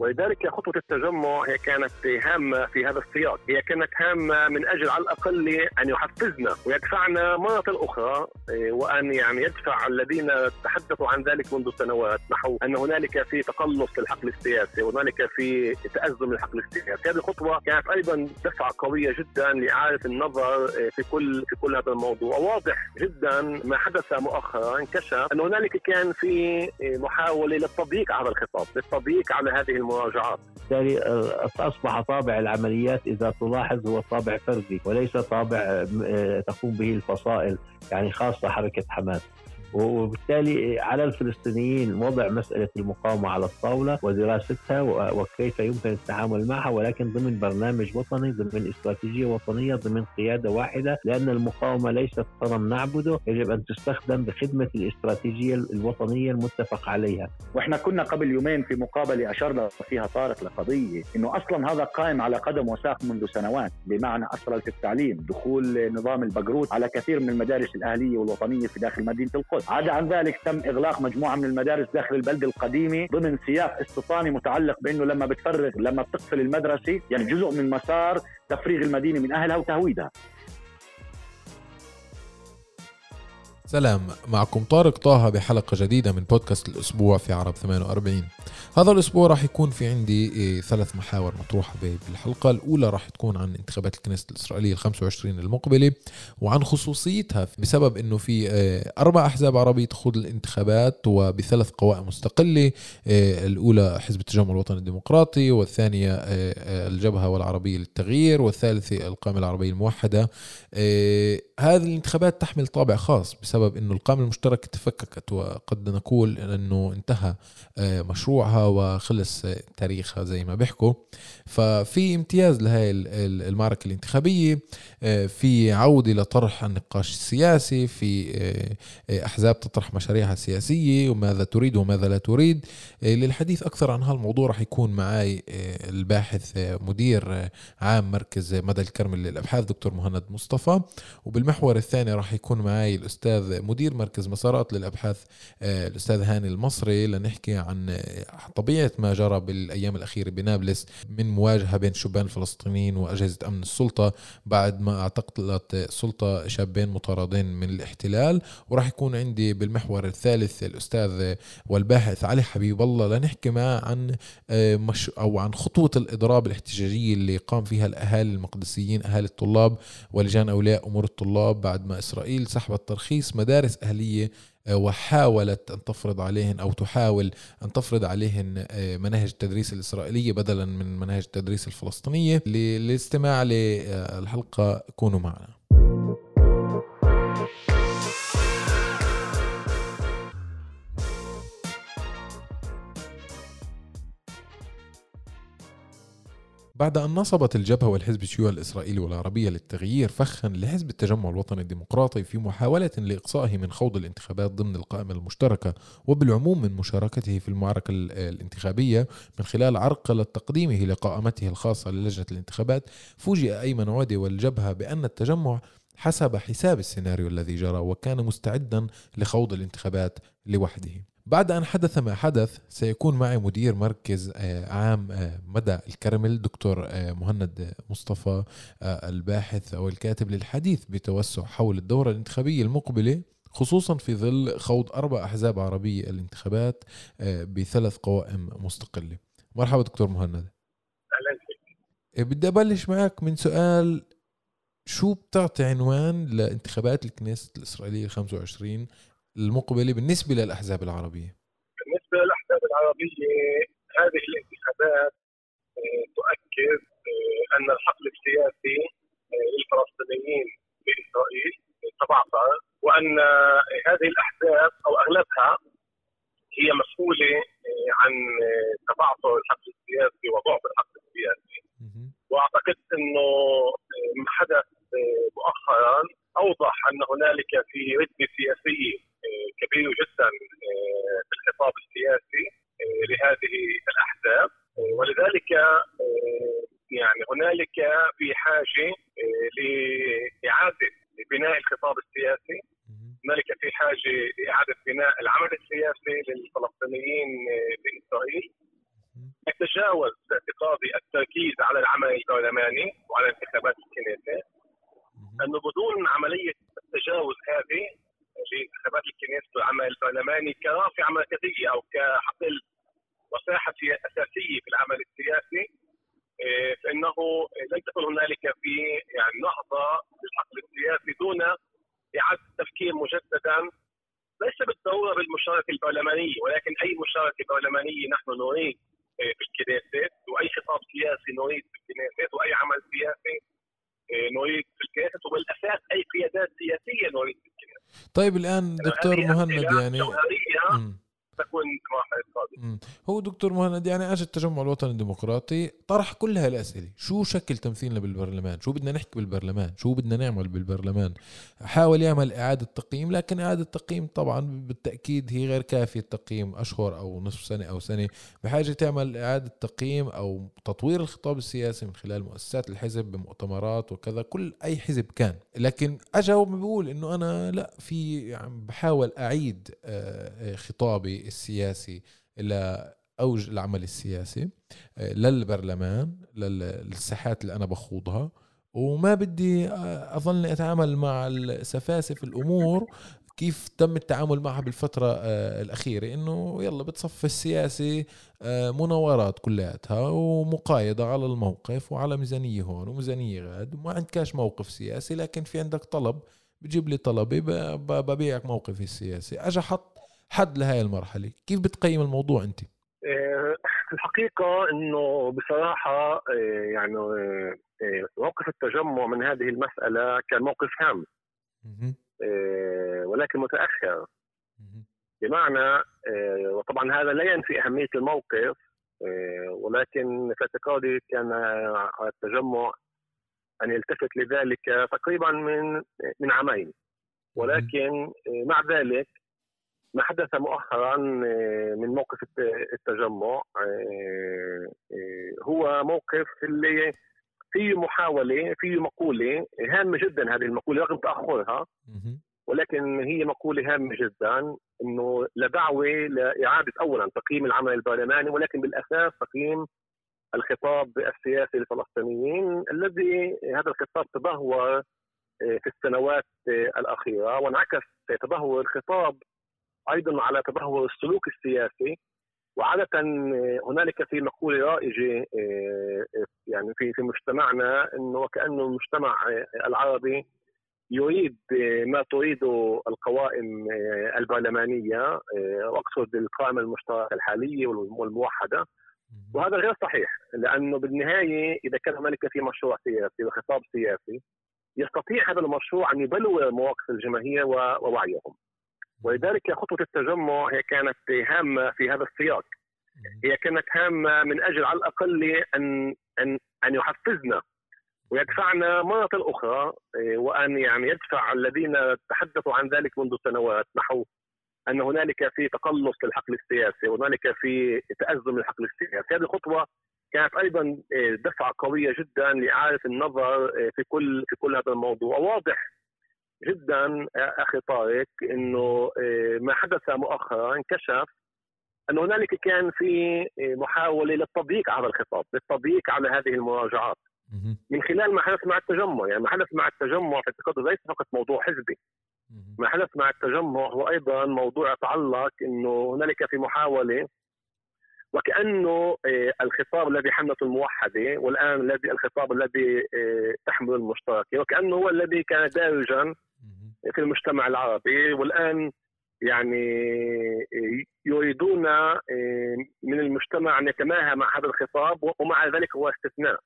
ولذلك خطوة التجمع هي كانت هامة في هذا السياق. هي كانت هامة من أجل على الأقل أن يحفزنا ويدفعنا مرة أخرى إيه، وأن يعني يدفع الذين تحدثوا عن ذلك منذ سنوات. نحو أن هنالك في تقلص للحقل السياسي وهنالك في تأزم للحقل السياسي. هذه الخطوة كانت أيضا دفعة قوية جدا لإعادة النظر إيه، في كل في كل هذا الموضوع. واضح جدا ما حدث مؤخرا انكشف أن هنالك كان في إيه، محاولة للتضييق على الخطاب للتضييق على هذه المراجعات. بالتالي آه، أصبح طابع العمليات إذا تلاحظ هو طابع فردي وليس طابع آه، تقوم به الفصائل يعني خاصة حركة حماس. وبالتالي على الفلسطينيين وضع مسألة المقاومة على الطاولة ودراستها وكيف يمكن التعامل معها ولكن ضمن برنامج وطني ضمن استراتيجية وطنية ضمن قيادة واحدة لأن المقاومة ليست صنم نعبده يجب أن تستخدم بخدمة الاستراتيجية الوطنية المتفق عليها. وإحنا كنا قبل يومين في مقابلة أشرنا فيها طارق لقضية أنه أصلا هذا قائم على قدم وساق منذ سنوات بمعنى أسرة التعليم دخول نظام البقروت على كثير من المدارس الأهلية والوطنية في داخل مدينة القدس. عدا عن ذلك تم إغلاق مجموعة من المدارس داخل البلده القديمة ضمن سياق استيطاني متعلق بأنه لما بتفرغ لما بتقفل المدرسة يعني جزء من مسار تفريغ المدينة من أهلها وتهويدها. سلام. معكم طارق طه بحلقة جديدة من بودكاست الأسبوع في عرب 48 هذا الأسبوع راح يكون في عندي إيه، ثلاث محاور مطروحة بالحلقة. الأولى راح تكون عن انتخابات الكنيسة الإسرائيلية ال 25 المقبلة وعن خصوصيتها بسبب أنه في إيه، أربع أحزاب عربية تخوض الانتخابات وبثلاث قوائم مستقلة إيه، الأولى حزب التجمع الوطني الديمقراطي والثانية الجبهة والعربية للتغيير والثالثة القائمة العربية الموحدة. هذه الانتخابات تحمل طابع خاص بسبب أنه القائمة المشتركة تفككت وقد نقول أنه انتهى مشروعها وخلص تاريخها زي ما بيحكوا. ففي امتياز لهي المعركة الانتخابية. آه، في عودة لطرح النقاش السياسي في آه، أحزاب تطرح مشاريعها السياسية وماذا تريد وماذا لا تريد. آه، للحديث أكثر عن هالموضوع رح يكون معي الباحث مدير عام مركز مدى الكرمل للأبحاث دكتور مهند مصطفى. وبالمحور الثاني رح يكون معي الأستاذ مدير مركز مسارات للأبحاث الأستاذ هاني المصري لنحكي عن طبيعة ما جرى بالأيام الأخيرة بنابلس من مواجهة بين الشبان الفلسطينيين وأجهزة أمن السلطة بعد ما اعتقلت السلطة شابين مطاردين من الاحتلال وراح يكون عندي بالمحور الثالث الأستاذ والباحث علي حبيب الله لنحكي معه عن آه، مش أو عن خطوة الإضراب الاحتجاجية اللي قام فيها الأهالي المقدسيين أهالي الطلاب ولجان أولياء أمور الطلاب بعد ما إسرائيل سحبت ترخيص مدارس أهلية وحاولت أن تفرض عليهن أو تحاول أن تفرض عليهن آه، مناهج التدريس الإسرائيلية بدلا من مناهج التدريس الفلسطينية. للاستماع للحلقة كونوا معنا. بعد أن نصبت الجبهة والحزب الشيوعي الإسرائيلي والعربية للتغيير فخا لحزب التجمع الوطني الديمقراطي في محاولة لإقصائه من خوض الانتخابات ضمن القائمة المشتركة وبالعموم من مشاركته في المعركة الانتخابية من خلال عرقلة تقديمه لقائمته الخاصة للجنة الانتخابات. فوجئ أيمن عودة والجبهة بأن التجمع حسب حساب السيناريو الذي جرى وكان مستعدا لخوض الانتخابات لوحده. بعد أن حدث ما حدث سيكون معي مدير مركز آه، عام آه، مدى الكرمل دكتور آه، مهند مصطفى الباحث أو الكاتب للحديث بتوسع حول الدورة الانتخابية المقبلة خصوصا في ظل خوض أربع أحزاب عربية الانتخابات بثلاث قوائم مستقلة. مرحبا دكتور مهند. أهلا بدي أبلش معك من سؤال شو بتعطي عنوان لانتخابات الكنيست الإسرائيلية 25 المقبلة بالنسبة للأحزاب العربية؟ بالنسبة للأحزاب العربية هذه الانتخابات آه، تؤكد آه، أن الحقل السياسي آه، للفلسطينيين بإسرائيل تبعثر وأن هذه الأحزاب أو أغلبها هي مسؤولة عن تبعثر الحقل السياسي وضعف الحقل السياسي وأعتقد إنه ما حدث مؤخرا أوضح أن هنالك في رده سياسيه كبير جدا آه، في الخطاب السياسي آه، لهذه الاحزاب آه، ولذلك يعني هنالك في حاجة لاعاده بناء الخطاب السياسي هنالك في حاجة لاعاده بناء العمل السياسي للفلسطينيين باسرائيل تجاوز اعتقادي التركيز على العمل البرلماني وعلى انتخابات الكنيسه انه بدون عمليه التجاوز هذه لانتخابات الكنيست والعمل البرلماني كرافعه مركزيه أو كحقل مساحه اساسيه في العمل السياسي إيه، فانه لن تكون هنالك في يعني نهضه بالحقل السياسي دون اعاده التفكير مجددا ليس بالضروره بالمشاركه البرلمانيه ولكن اي مشاركه برلمانيه نحن نريد إيه، في الكنيست واي خطاب سياسي نريد في الكنيست واي عمل سياسي إيه، نريد في الكنيست وبالاساس اي قيادات سياسيه نريد في الكنيست طيب الآن دكتور مهند يعني تكون هو دكتور مهند يعني اجى التجمع الوطني الديمقراطي طرح كل هالأسئلة. شو شكل تمثيلنا بالبرلمان؟ شو بدنا نحكي بالبرلمان؟ شو بدنا نعمل بالبرلمان؟ حاول يعمل إعادة تقييم لكن إعادة التقييم طبعا بالتأكيد هي غير كافية. تقييم أشهر أو نصف سنة أو سنة. بحاجة تعمل إعادة تقييم أو تطوير الخطاب السياسي من خلال مؤسسات الحزب بمؤتمرات وكذا. كل أي حزب كان. لكن اجى بيقول إنه أنا لا في يعني بحاول أعيد آه، آه، خطابي السياسي إلى أوج العمل السياسي آه، للبرلمان للساحات اللي أنا بخوضها وما بدي آه، اظلني أتعامل مع السفاسف الأمور كيف تم التعامل معها بالفترة آه، الأخيرة. إنه يلا بتصف السياسي مناورات كلياتها ومقايضة على الموقف وعلى ميزانية هون وميزانية غاد وما عندكاش موقف سياسي لكن في عندك طلب بجيب لي طلبي ببيعك موقفي السياسي. أجا حط حد لهي المرحلة. كيف بتقيم الموضوع أنت؟ آه، الحقيقة إنه بصراحة آه، يعني آه، موقف التجمع من هذه المسألة كان موقف هام. ولكن متأخر. بمعنى وطبعا هذا لا ينفي أهمية الموقف ولكن في اعتقادي كان على التجمع أن يلتفت لذلك تقريبا من من عامين. ولكن مع ذلك ما حدث مؤخرا آه، من موقف التجمع آه، آه، هو موقف اللي فيه محاولة فيه مقولة هامة جدا هذه المقولة رغم تأخرها ولكن هي مقولة هامة جدا إنه لدعوة لإعادة اولا تقييم العمل البرلماني ولكن بالأساس تقييم الخطاب السياسي للفلسطينيين الذي هذا الخطاب تدهور في السنوات الأخيرة وانعكس تدهور الخطاب أيضا على تدهور السلوك السياسي وعادة هنالك في مقولة رائجة آه، يعني في في مجتمعنا إنه وكأنه المجتمع العربي يريد ما تريده القوائم البرلمانية آه، وأقصد القائمة المشتركة الحالية والموحدة. وهذا غير صحيح لأنه بالنهاية إذا كان هنالك في مشروع سياسي وخطاب سياسي يستطيع هذا المشروع أن يبلور مواقف الجماهير ووعيهم. ولذلك خطوة التجمع هي كانت هامة في هذا السياق. هي كانت هامة من أجل على الأقل أن أن أن يحفزنا ويدفعنا مرة أخرى إيه، وأن يعني يدفع الذين تحدثوا عن ذلك منذ سنوات. نحو أن هنالك في تقلص للحقل السياسي وهنالك في تأزم للحقل السياسي. هذه الخطوة كانت أيضا إيه، دفعة قوية جدا لإعادة النظر إيه، في كل في كل هذا الموضوع. واضح جدا أخي طارق إنه آه، ما حدث مؤخرا انكشف أن هنالك كان في آه، محاولة للتضييق على الخطاب، للتضييق على هذه المراجعات. من خلال ما حدث مع التجمع، يعني ما حدث مع التجمع في اعتقادي ليس فقط موضوع حزبي. ما حدث مع التجمع هو أيضا موضوع يتعلق إنه هنالك في محاولة وكأنه آه، الخطاب الذي حملته الموحدة والآن الذي الخطاب الذي تحمل المشتركة وكأنه هو الذي كان دارجا في المجتمع العربي والآن يعني يريدون آه، من المجتمع أن يتماهى مع هذا الخطاب ومع ذلك هو استثناء.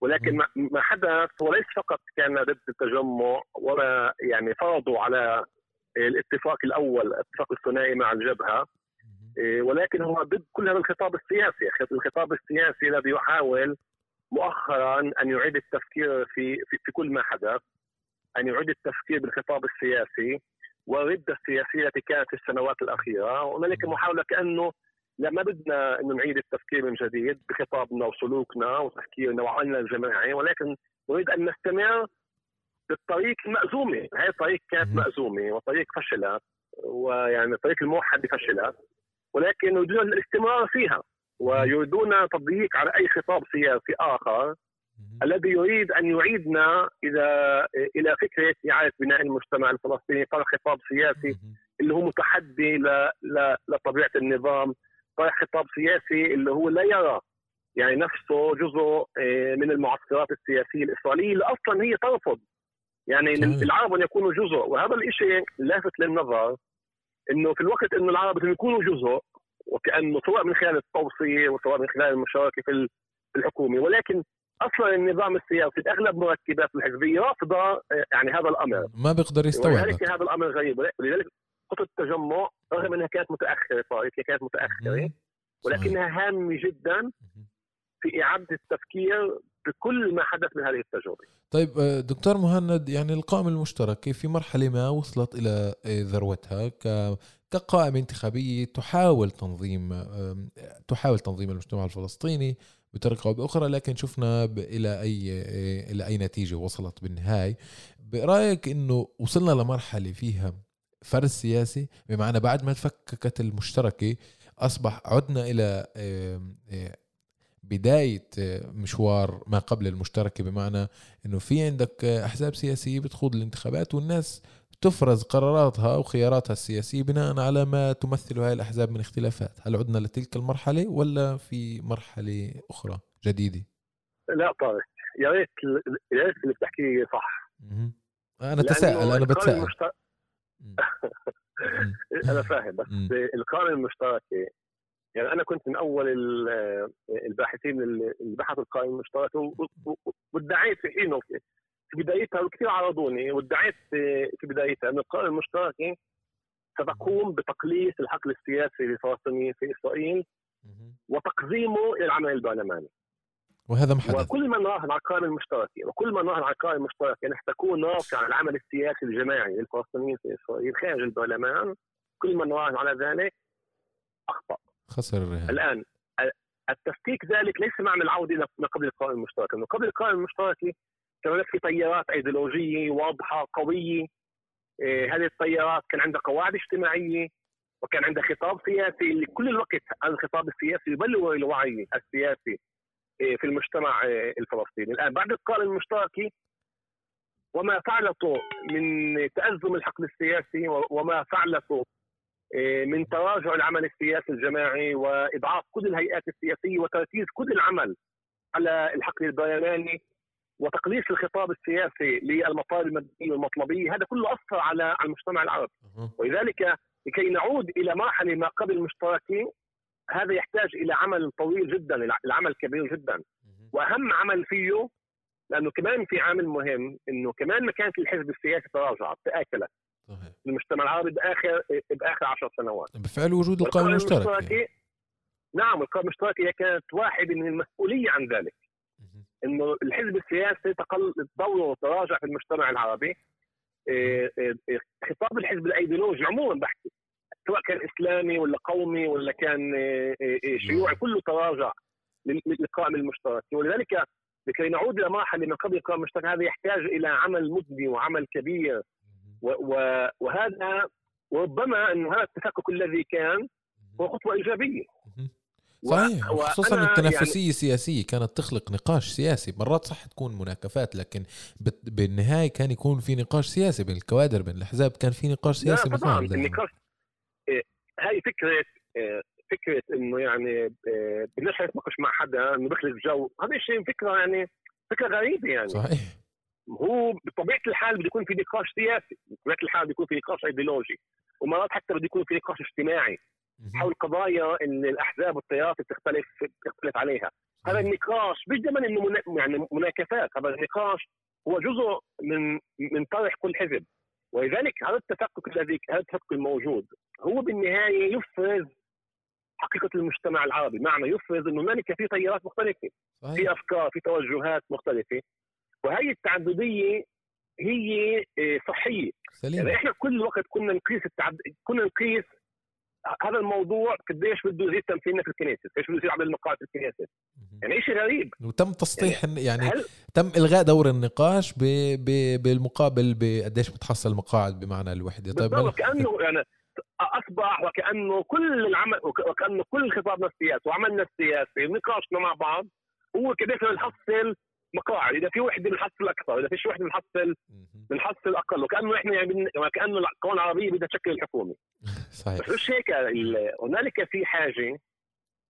ولكن ما حدث هو ليس فقط كان ضد التجمع ولا يعني فرضوا على الاتفاق الأول الاتفاق الثنائي مع الجبهة آه، ولكن هو ضد كل هذا الخطاب السياسي. الخطاب السياسي الذي يحاول مؤخرا أن يعيد التفكير في في, في كل ما حدث. أن يعيد التفكير بالخطاب السياسي والردة السياسية التي كانت في السنوات الأخيرة. وهنالك محاولة كأنه لا ما بدنا إنه نعيد التفكير من جديد بخطابنا وسلوكنا وتفكيرنا وعملنا الجماعي ولكن نريد أن نستمر بالطريق المأزومة هذه الطريق كانت مأزومة وطريق فشلت ويعني الطريق الموحد فشلت ولكن نريد الاستمرار فيها ويريدون تضييق على أي خطاب سياسي آخر. الذي يريد أن يعيدنا إلى إلى فكره اعاده بناء المجتمع الفلسطيني طرح خطاب سياسي اللي هو متحدي ل... ل... لطبيعه النظام طرح خطاب سياسي اللي هو لا يرى يعني نفسه جزء آه، من المعسكرات السياسية الإسرائيلية اللي أصلا هي ترفض. يعني العرب أن يكونوا جزء. وهذا الشيء لافت للنظر إنه في الوقت إنه العرب بدهم يكونوا جزء وكأنه سواء من خلال التوصية وسواء من خلال المشاركة في الحكومة. ولكن أصلا النظام السياسي أغلب مركبات الحزبية رافضة آه، يعني هذا الأمر. ما بيقدر يستوعب. ولذلك هذا الأمر غريب. ولذلك خطه التجمع رغم أنها كانت متأخرة صارت هي كانت متأخرة ولكنها هامة جدا في إعادة التفكير بكل ما حدث من هذه التجربة. طيب آه، دكتور مهند يعني القائمه المشتركه في مرحلة ما وصلت إلى آه، ذروتها كقائمة انتخابية تحاول تنظيم تحاول تنظيم المجتمع الفلسطيني بطريقة أو بأخرى لكن شفنا إلى أي آه، إلى أي نتيجة وصلت بالنهاية. برأيك إنه وصلنا لمرحلة فيها فرز سياسي؟ بمعنى بعد ما تفككت المشتركة أصبح عدنا إلى بداية مشوار ما قبل المشتركة. بمعنى إنه في عندك أحزاب سياسية بتخوض الانتخابات والناس تفرز قراراتها وخياراتها السياسية بناء على ما تمثل هذه الأحزاب من اختلافات. هل عدنا لتلك المرحلة ولا في مرحلة أخرى جديدة؟ لا طارق يا ريت يا ريت اللي بتحكيه صح. أنا تساءل أنا بتساءل. المشتر... أنا فاهم بس القائمة المشتركة يعني أنا كنت من أول الباحثين اللي بحثوا القائمه المشتركه وادعيت في حينه في بدايتها وكثير عرضوني وادعيت في بدايتها ان القائمه المشتركه ستقوم بتقليص الحقل السياسي للفلسطينيين في إسرائيل وتقزيمه إلى العمل البرلماني. وهذا ما حدث وكل من راهن على القائمه المشتركه وكل من راهن على القائمه المشتركه انها تكون رافعه العمل السياسي الجماعي للفلسطينيين في إسرائيل خارج البرلمان كل من راهن على ذلك أخطأ. خسر الرهان. الآن التفكيك ذلك ليس معنى العودة إلى ما قبل القائمه المشتركه، إنه قبل القائمه المشتركه كان في تيارات ايديولوجية واضحة قوية. إيه هذه التيارات كان عندها قواعد اجتماعية وكان عندها خطاب سياسي. كل الوقت هذا الخطاب السياسي يبلور الوعي السياسي إيه في المجتمع إيه الفلسطيني، الآن بعد القائمه المشتركه وما فعلته من تأزم الحقل السياسي وما فعلته من تراجع العمل السياسي الجماعي وإضعاف كل الهيئات السياسية وتركيز كل العمل على الحقل البرلماني وتقليص الخطاب السياسي للمطالب المدنيه والمطلبيه هذا كله أثر على المجتمع العربي. ولذلك لكي نعود إلى مرحلة ما قبل المشتركين هذا يحتاج إلى عمل طويل جدا العمل كبير جدا. وأهم عمل فيه لأنه كمان في عامل مهم إنه كمان مكانة الحزب السياسي تراجعت تأكلت. صحيح. المجتمع العربي بآخر بآخر 10 سنوات. بفعل وجود القائمه المشتركه نعم القائمه المشتركه كانت واحدة من المسؤولية عن ذلك. إنه الحزب السياسي تقل دوره وتراجع في المجتمع العربي. إيه، إيه، إيه، خطاب الحزب الأيديولوجي عموما بحكي سواء كان إسلامي ولا قومي ولا كان شيوعي كله تراجع للقائمه المشتركة. ولذلك لكي نعود إلى مرحلة من قبل القائمه المشتركة هذا يحتاج إلى عمل مدني وعمل كبير. وهذا وربما إنه هذا التفكك الذي كان هو خطوة إيجابية. صحيح وخصوصا التنافسية يعني السياسية كانت تخلق نقاش سياسي مرات صح تكون مناكفات لكن بالنهاية كان يكون في نقاش سياسي بين الكوادر بين الأحزاب كان في نقاش سياسي طبعا النقاش إيه، هاي فكرة إيه، فكرة إنه يعني إيه، بدناش نتناقش مع حدا إنه بخلق جو هذا الشيء فكرة يعني فكرة غريبة يعني. صحيح. هو بطبيعة الحال بده يكون في نقاش سياسي بطبيعة الحال بده يكون في نقاش ايديولوجي ومرات حتى بده يكون في نقاش اجتماعي. حول قضايا إن الأحزاب والتيارات بتختلف بتختلف عليها. هذا النقاش مش دائما إنه يعني مناكفات. هذا النقاش هو جزء من من طرح كل حزب. ولذلك هذا التفكك الذي هذا التفكك الموجود هو بالنهاية يفرز حقيقة المجتمع العربي. معنى يفرز إنه هنالك في تيارات مختلفة. صحيح. في أفكار في توجهات مختلفة. وهي التعددية هي آه، صحية. سليم. يعني إحنا كل وقت كنا نقيس التعد... كنا نقيس هذا الموضوع قديش بده يزيد تمثيلنا في الكنيسة قديش بده يزيد عدد المقاعد في الكنيسة. يعني شيء غريب. وتم تسطيح يعني, يعني هل... تم إلغاء دور النقاش ب... ب... بالمقابل بقديش بتحصل مقاعد بمعنى الوحدة؟ طيب من... كانه يعني أصبح وكأنه كل العمل وكأنه كل خطابنا السياسي وعملنا السياسي ونقاشنا مع بعض هو كيف نحصل مقاعد. إذا في وحدة بنحصل أكثر إذا فيش وحدة بنحصل بنحصل أقل. وكأنه إحنا يعني وكأنه القوى العربيه بدها تشكل الحكومة. صحيح. بس مش هيك هنالك في حاجة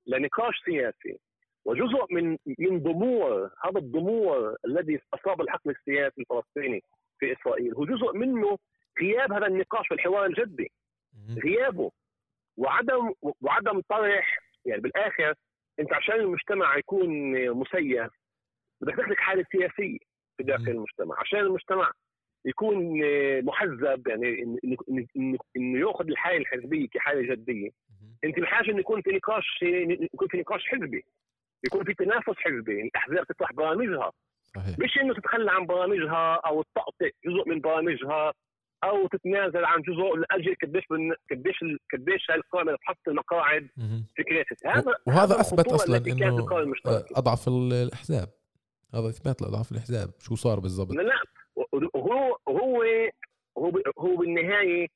لنقاش سياسي. وجزء من من ضمور هذا الضمور الذي أصاب الحقل السياسي الفلسطيني في إسرائيل هو جزء منه غياب هذا النقاش في الحوار الجدي غيابه. وعدم وعدم طرح يعني بالآخر إنت عشان المجتمع يكون مسيف بدك تخلق حالة سياسية في داخل المجتمع. عشان المجتمع يكون محزب يعني إنه يأخذ الحالة الحزبية كحالة جدية. انت بحاجه إنه يكون في نقاش يكون في نقاش حزبي. يكون في تنافس حزبي. الأحزاب تطرح برامجها. صحيح. مش إنه تتخلى عن برامجها أو تطأطئ جزء من برامجها أو تتنازل عن جزء لأجل قديش قديش قديش هالقائمة تحصل مقاعد فكرتها هذا وهذا أثبت أصلا إنه أضعف الأحزاب. هذا اثبات لأضعاف الاحزاب شو صار بالضبط؟ لا هو هو هو هو بالنهاية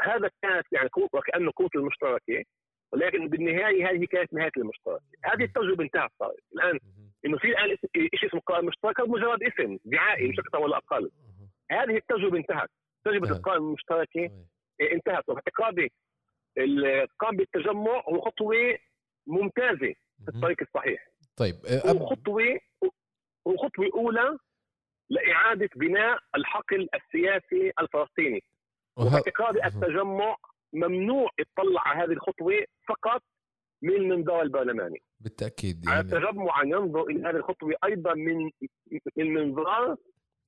هذا كانت يعني وكأنه قوه المشتركة ولكن بالنهاية هذه كانت نهاية المشترك هذه التجربة انتهت صارت الآن إنه في الآن شيء اسمه قائمة مشتركة مجرد اسم دعائي مش أكثر ولا أقل. هذه التجربة انتهت. تجربة القائمة المشتركة انتهت. واعتقادي القائمه بالتجمع هو خطوة ممتازة في الطريق الصحيح. طيب هو خطوة هو خطوه اولى لإعادة بناء الحقل السياسي الفلسطيني. وباعتقادي التجمع ممنوع يطلع على هذه الخطوة فقط من المنظار البرلماني. بالتأكيد يعني. على التجمع أن ينظر إلى هذه الخطوة أيضا من من منظار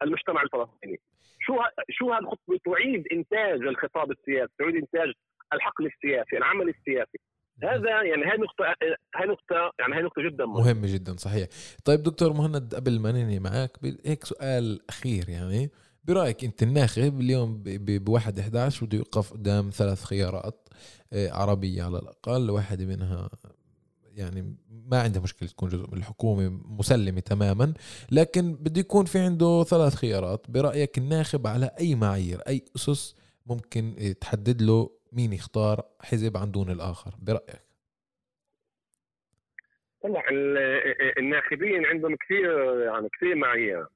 المجتمع الفلسطيني. شو شو هذه الخطوة؟ تعيد إنتاج الخطاب السياسي تعيد إنتاج الحقل السياسي العمل السياسي. هذا يعني هاي نقطة هاي نقطة يعني هاي نقطة جدا مهمة. مهم جدا صحيح. طيب دكتور مهند قبل ما ننهي معك هيك سؤال أخير يعني. برأيك أنت الناخب اليوم ب 1 11 بده يوقف قدام ثلاث خيارات آه، عربية على الأقل واحدة منها يعني ما عنده مشكلة تكون جزء من الحكومة مسلمة تماما لكن بده يكون في عنده ثلاث خيارات. برأيك الناخب على أي معايير أي أسس ممكن تحدد له مين يختار حزب عن دون الآخر؟ برأيك؟ طبعا الناخبين عندهم كثير يعني كثير معايير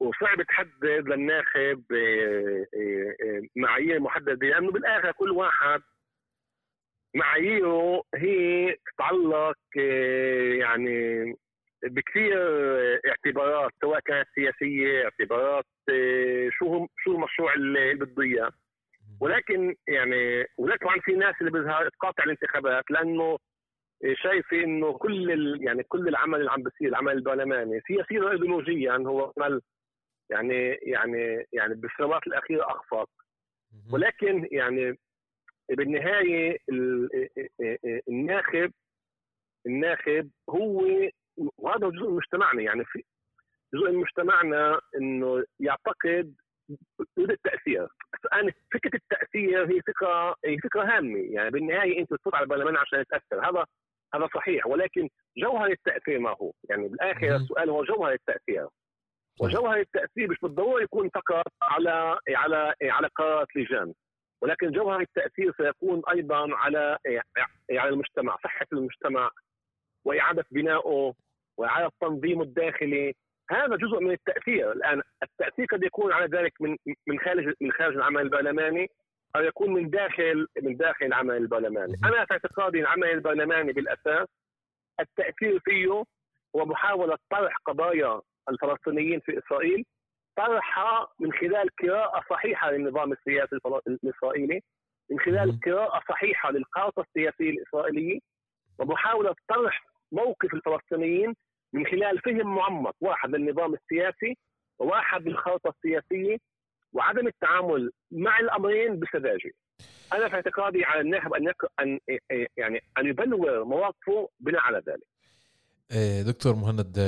وصعب تحدد للناخب آه، آه، آه، معايير محددة لأنه بالآخر كل واحد معاييره هي تتعلق يعني بكثير اعتبارات سواء كانت سياسية اعتبارات شو شو المشروع اللي بده إياه. ولكن يعني ولكن طبعا في ناس اللي بدها تقاطع الانتخابات لأنه شايفه إنه كل ال... يعني كل العمل اللي عم بيصير العمل البرلماني سياسيا ايديولوجيا يعني هو عمل يعني يعني يعني بالسنوات الأخيرة أخفق. ولكن يعني بالنهاية الناخب الناخب هو وهذا جزء من مجتمعنا يعني في جزء من مجتمعنا إنه يعتقد حدود التأثير. أنا فكرة التأثير هي فكرة هي فكرة هامة. يعني بالنهاية أنت بتفوت على البرلمان عشان تاثر هذا هذا صحيح. ولكن جوهر التأثير ما هو؟ يعني بالآخر السؤال هو جوهر التأثير. وجوهر التأثير مش بالضرورة يكون فقط على على على قرارات لجان. ولكن جوهر التأثير سيكون أيضا على على المجتمع صحة المجتمع وإعادة بنائه وإعادة تنظيمه الداخلي. هذا جزء من التأثير. الآن التأثير قد يكون على ذلك من من خارج من خارج العمل البرلماني أو يكون من داخل من داخل العمل البرلماني، أنا في اعتقادي العمل البرلماني بالأساس التأثير فيه هو محاولة طرح قضايا الفلسطينيين في إسرائيل طرحها من خلال قراءة صحيحة للنظام السياسي الإسرائيلي من خلال قراءة صحيحة للخارطه السياسية الإسرائيلية ومحاولة طرح موقف الفلسطينيين من خلال فهم معمق واحد للنظام السياسي وواحد للخارطه السياسية وعدم التعامل مع الأمرين بسذاجة. أنا في اعتقادي على الناخب أن أن يعني أن يبلور مواقفه بناء على ذلك. إيه، دكتور مهند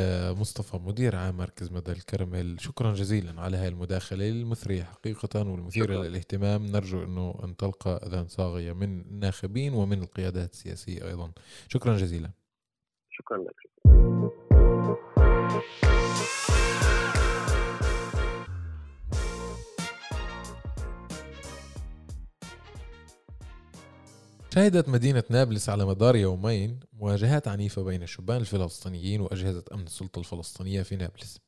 مصطفى مدير عام مركز مدى الكرمل شكرا جزيلا على هذه المداخلة المثرية حقيقة والمثيرة للاهتمام. نرجو أنه أن تلقى أذان صاغية من الناخبين ومن القيادات السياسية أيضا. شكرا جزيلا. شكرا لك شهدت مدينة نابلس على مدار يومين مواجهات عنيفة بين الشبان الفلسطينيين وأجهزة أمن السلطة الفلسطينية في نابلس.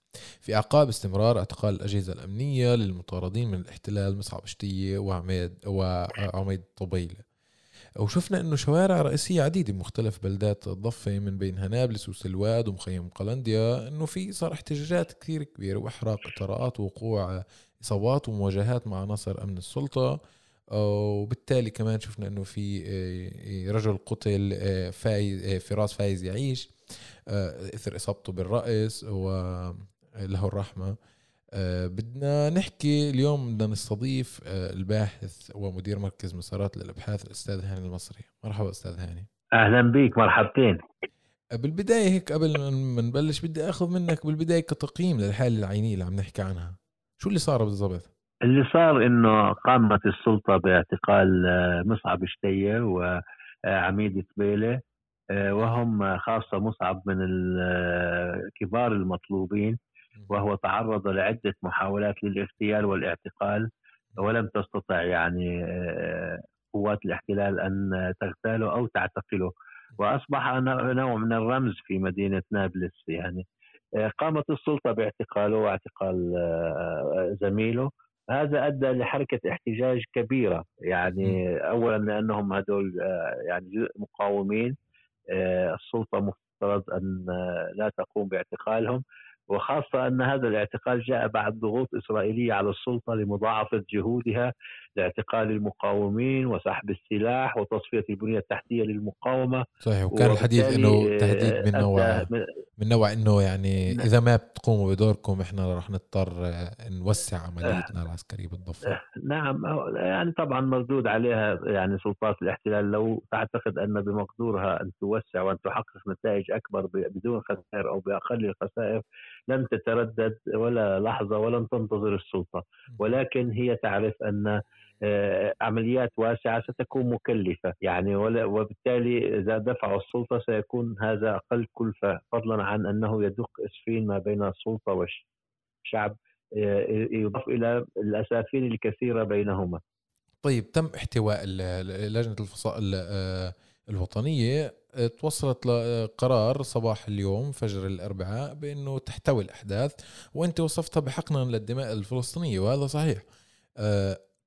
في أعقاب استمرار اعتقال الأجهزة الأمنية للمطاردين من الاحتلال مصعب شتية وعميد وعميد طبيلة وشفنا إنه شوارع رئيسية عديدة بمختلف بلدات الضفة من بينها نابلس وسلواد ومخيم قلنديا إنه في صار احتجاجات كثير كبيرة وإحراق اطارات ووقوع إصابات ومواجهات مع عناصر أمن السلطة. وبالتالي كمان شفنا إنه في آه، رجل قتل آه، فايز آه، فراس فايز يعيش إثر إصابته بالرأس وله الرحمة. بدنا نحكي اليوم بدنا نستضيف الباحث ومدير مركز مسارات للأبحاث الأستاذ هاني المصري. مرحبا أستاذ هاني. أهلا بك مرحبتين. بالبداية هيك قبل ما نبلش بدي آخذ منك بالبداية كتقييم للحالة العينية اللي عم نحكي عنها. شو اللي صار بالضبط؟ اللي صار إنه قامت السلطة باعتقال آه، مصعب شتية وعميد تبيله آه، وهم خاصة مصعب من كبار المطلوبين. وهو تعرض لعدة محاولات للاغتيال والاعتقال ولم تستطع يعني آه، قوات الاحتلال أن تغتاله أو تعتقله. وأصبح نوع من الرمز في مدينة نابلس يعني. قامت السلطة باعتقاله واعتقال زميله. هذا أدى لحركة احتجاج كبيرة يعني. اولا لأنهم هذول آه، يعني مقاومين آه، السلطة مفترض أن آه، لا تقوم باعتقالهم. وخاصة أن هذا الاعتقال جاء بعد ضغوط إسرائيلية على السلطة لمضاعفة جهودها لاعتقال المقاومين وسحب السلاح وتصفية البنية التحتية للمقاومة. صحيح وكان الحديث أنه تهديد من نوع من نوع أنه يعني نعم. إذا ما بتقوموا بدوركم إحنا رح نضطر نوسع عمليتنا العسكرية بالضفة نعم. يعني طبعا مردود عليها يعني سلطات الاحتلال. لو تعتقد أن بمقدورها أن توسع وأن تحقق نتائج أكبر بدون خسائر أو بأقل الخسائر لن تتردد ولا لحظة ولن تنتظر السلطة. ولكن هي تعرف آه، عمليات واسعة ستكون مكلفة. يعني وبالتالي إذا دفعوا السلطة سيكون هذا أقل كلفة فضلا عن أنه يدق إسفين ما بين السلطة والشعب آه، يضاف إلى الأسافين الكثيرة بينهما. طيب تم احتواء لجنة الفصائل آه، الوطنية. توصلت لقرار صباح اليوم فجر الأربعاء بأنه تحتوي الأحداث وأنت وصفتها بحقنا للدماء الفلسطينية وهذا صحيح.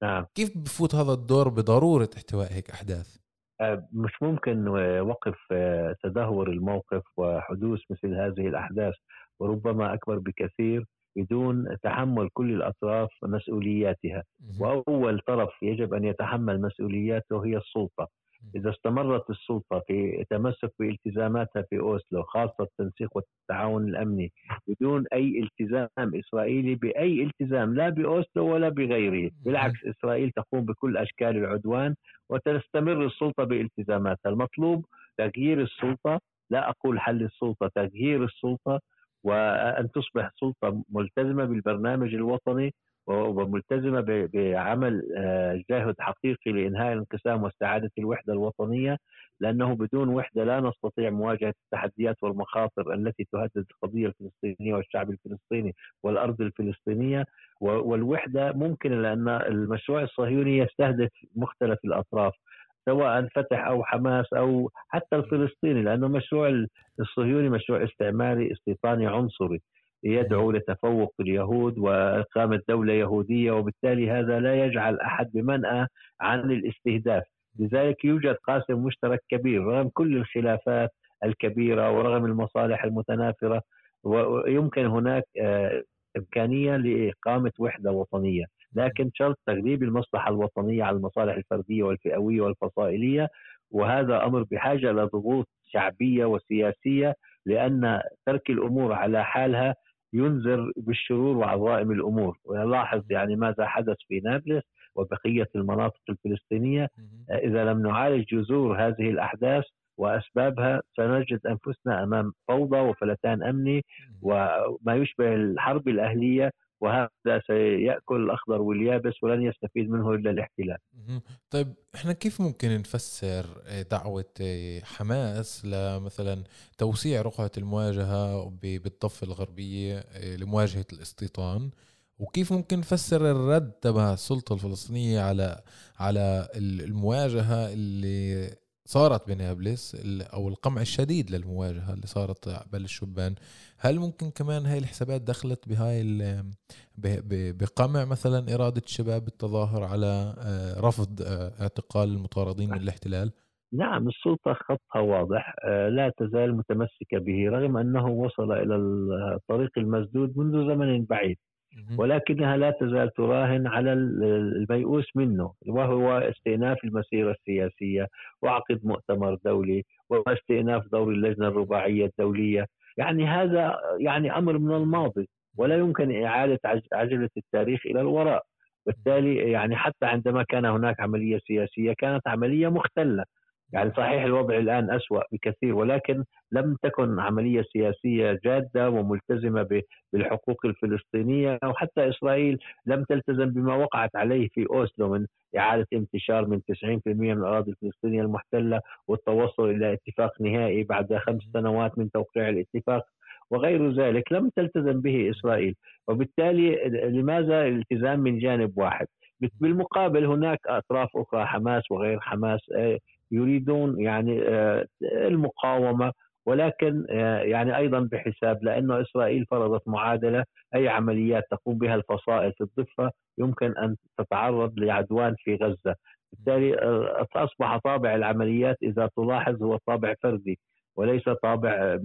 نعم. كيف بفوت هذا الدور بضرورة احتواء هيك أحداث؟ آه، مش ممكن وقف آه، تدهور الموقف وحدوث مثل هذه الأحداث وربما أكبر بكثير بدون تحمل كل الأطراف مسؤولياتها. وأول طرف يجب أن يتحمل مسؤولياته هي السلطة. إذا استمرت السلطة في التمسك بالتزاماتها في أوسلو خاصة التنسيق والتعاون الأمني بدون أي التزام إسرائيلي بأي التزام لا بأوسلو ولا بغيره. بالعكس إسرائيل تقوم بكل أشكال العدوان وتستمر السلطة بالتزاماتها. المطلوب تغيير السلطة لا أقول حل السلطة تغيير السلطة وأن تصبح سلطة ملتزمة بالبرنامج الوطني وملتزمة بعمل آه، جهد حقيقي لإنهاء الانقسام واستعادة الوحدة الوطنية لأنه بدون وحدة لا نستطيع مواجهة التحديات والمخاطر التي تهدد القضية الفلسطينية والشعب الفلسطيني والأرض الفلسطينية. والوحدة ممكنه لأن المشروع الصهيوني يستهدف مختلف الأطراف سواء فتح أو حماس أو حتى الفلسطيني لأنه مشروع الصهيوني مشروع استعماري استيطاني عنصري. يدعو لتفوق اليهود وإقامة دولة يهودية وبالتالي هذا لا يجعل أحد بمنأى عن الاستهداف. لذلك يوجد قاسم مشترك كبير رغم كل الخلافات الكبيرة ورغم المصالح المتنافرة ويمكن هناك آه، إمكانية لإقامة وحدة وطنية. لكن شرط تغليب المصلحة الوطنية على المصالح الفردية والفئوية والفصائلية وهذا أمر بحاجة إلى ضغوط شعبية وسياسية لأن ترك الأمور على حالها ينذر بالشرور وعظائم الأمور. ونلاحظ يعني ماذا حدث في نابلس وبقية المناطق الفلسطينية. إذا لم نعالج جذور هذه الأحداث وأسبابها سنجد أنفسنا أمام فوضى وفلتان أمني وما يشبه الحرب الأهلية وهذا سيأكل الأخضر واليابس ولن يستفيد منه إلا الاحتلال. طيب إحنا كيف ممكن نفسر دعوة حماس لمثلا توسيع رقعة المواجهة بالضفة الغربية لمواجهة الاستيطان؟ وكيف ممكن نفسر الرد تبع السلطة الفلسطينية على على المواجهة اللي صارت بنابلس أو القمع الشديد للمواجهة اللي صارت قبل الشبان. هل ممكن كمان هاي الحسابات دخلت بهاي بقمع مثلا إرادة الشباب بالتظاهر على آه، رفض آه، اعتقال المطاردين من الاحتلال؟ نعم السلطة خطها واضح آه، لا تزال متمسكة به رغم أنه وصل إلى الطريق المسدود منذ زمن بعيد. ولكنها لا تزال تراهن على الميؤوس منه. وهو استئناف المسيرة السياسية وعقد مؤتمر دولي واستئناف دور اللجنة الرباعية الدولية. يعني هذا يعني أمر من الماضي ولا يمكن إعادة عجلة التاريخ إلى الوراء. بالتالي يعني حتى عندما كان هناك عملية سياسية كانت عملية مختلة. يعني صحيح الوضع الآن أسوأ بكثير ولكن لم تكن عملية سياسية جادة وملتزمة بالحقوق الفلسطينية وحتى إسرائيل لم تلتزم بما وقعت عليه في أوسلو من إعادة انتشار من 90% من الأراضي الفلسطينية المحتلة والتوصل إلى اتفاق نهائي بعد خمس سنوات من توقيع الاتفاق وغير ذلك لم تلتزم به إسرائيل. وبالتالي لماذا الالتزام من جانب واحد؟ بالمقابل هناك أطراف أخرى حماس وغير حماس آه، يريدون يعني آه، المقاومة ولكن آه، يعني أيضا بحساب لأنه إسرائيل فرضت معادلة أي عمليات تقوم بها الفصائل في الضفة يمكن أن تتعرض لعدوان في غزة، بالتالي آه، أصبح طابع العمليات إذا تلاحظ هو طابع فردي وليس طابع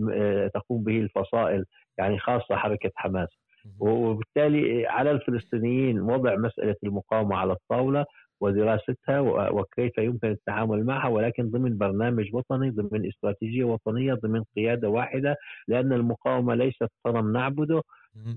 تقوم به الفصائل يعني خاصة حركة حماس. وبالتالي على الفلسطينيين وضع مسألة المقاومة على الطاولة ودراستها وكيف يمكن التعامل معها ولكن ضمن برنامج وطني ضمن استراتيجية وطنية ضمن قيادة واحدة لأن المقاومة ليست صنم نعبده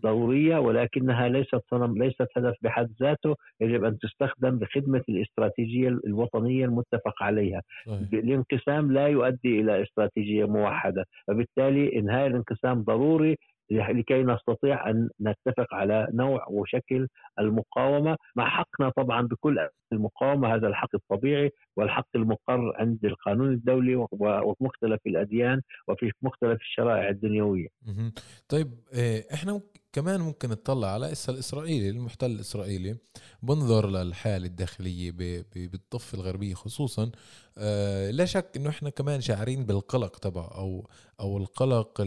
ضرورية ولكنها ليست صنم ليست هدف بحد ذاته يجب أن تستخدم بخدمة الاستراتيجية الوطنية المتفق عليها صحيح. الانقسام لا يؤدي إلى استراتيجية موحدة فبالتالي إنهاء الانقسام ضروري لكي نستطيع أن نتفق على نوع وشكل المقاومة مع حقنا طبعا بكل المقاومة هذا الحق الطبيعي والحق المقر عند القانون الدولي ومختلف الأديان وفي مختلف الشرائع الدنيوية. طيب آه، إحنا كمان ممكن نطلع على الإسرائيلي المحتل الإسرائيلي. بنظر للحالة الداخلية بالضفة الغربية خصوصا. آه لا شك إنه إحنا كمان شاعرين بالقلق تبع أو أو القلق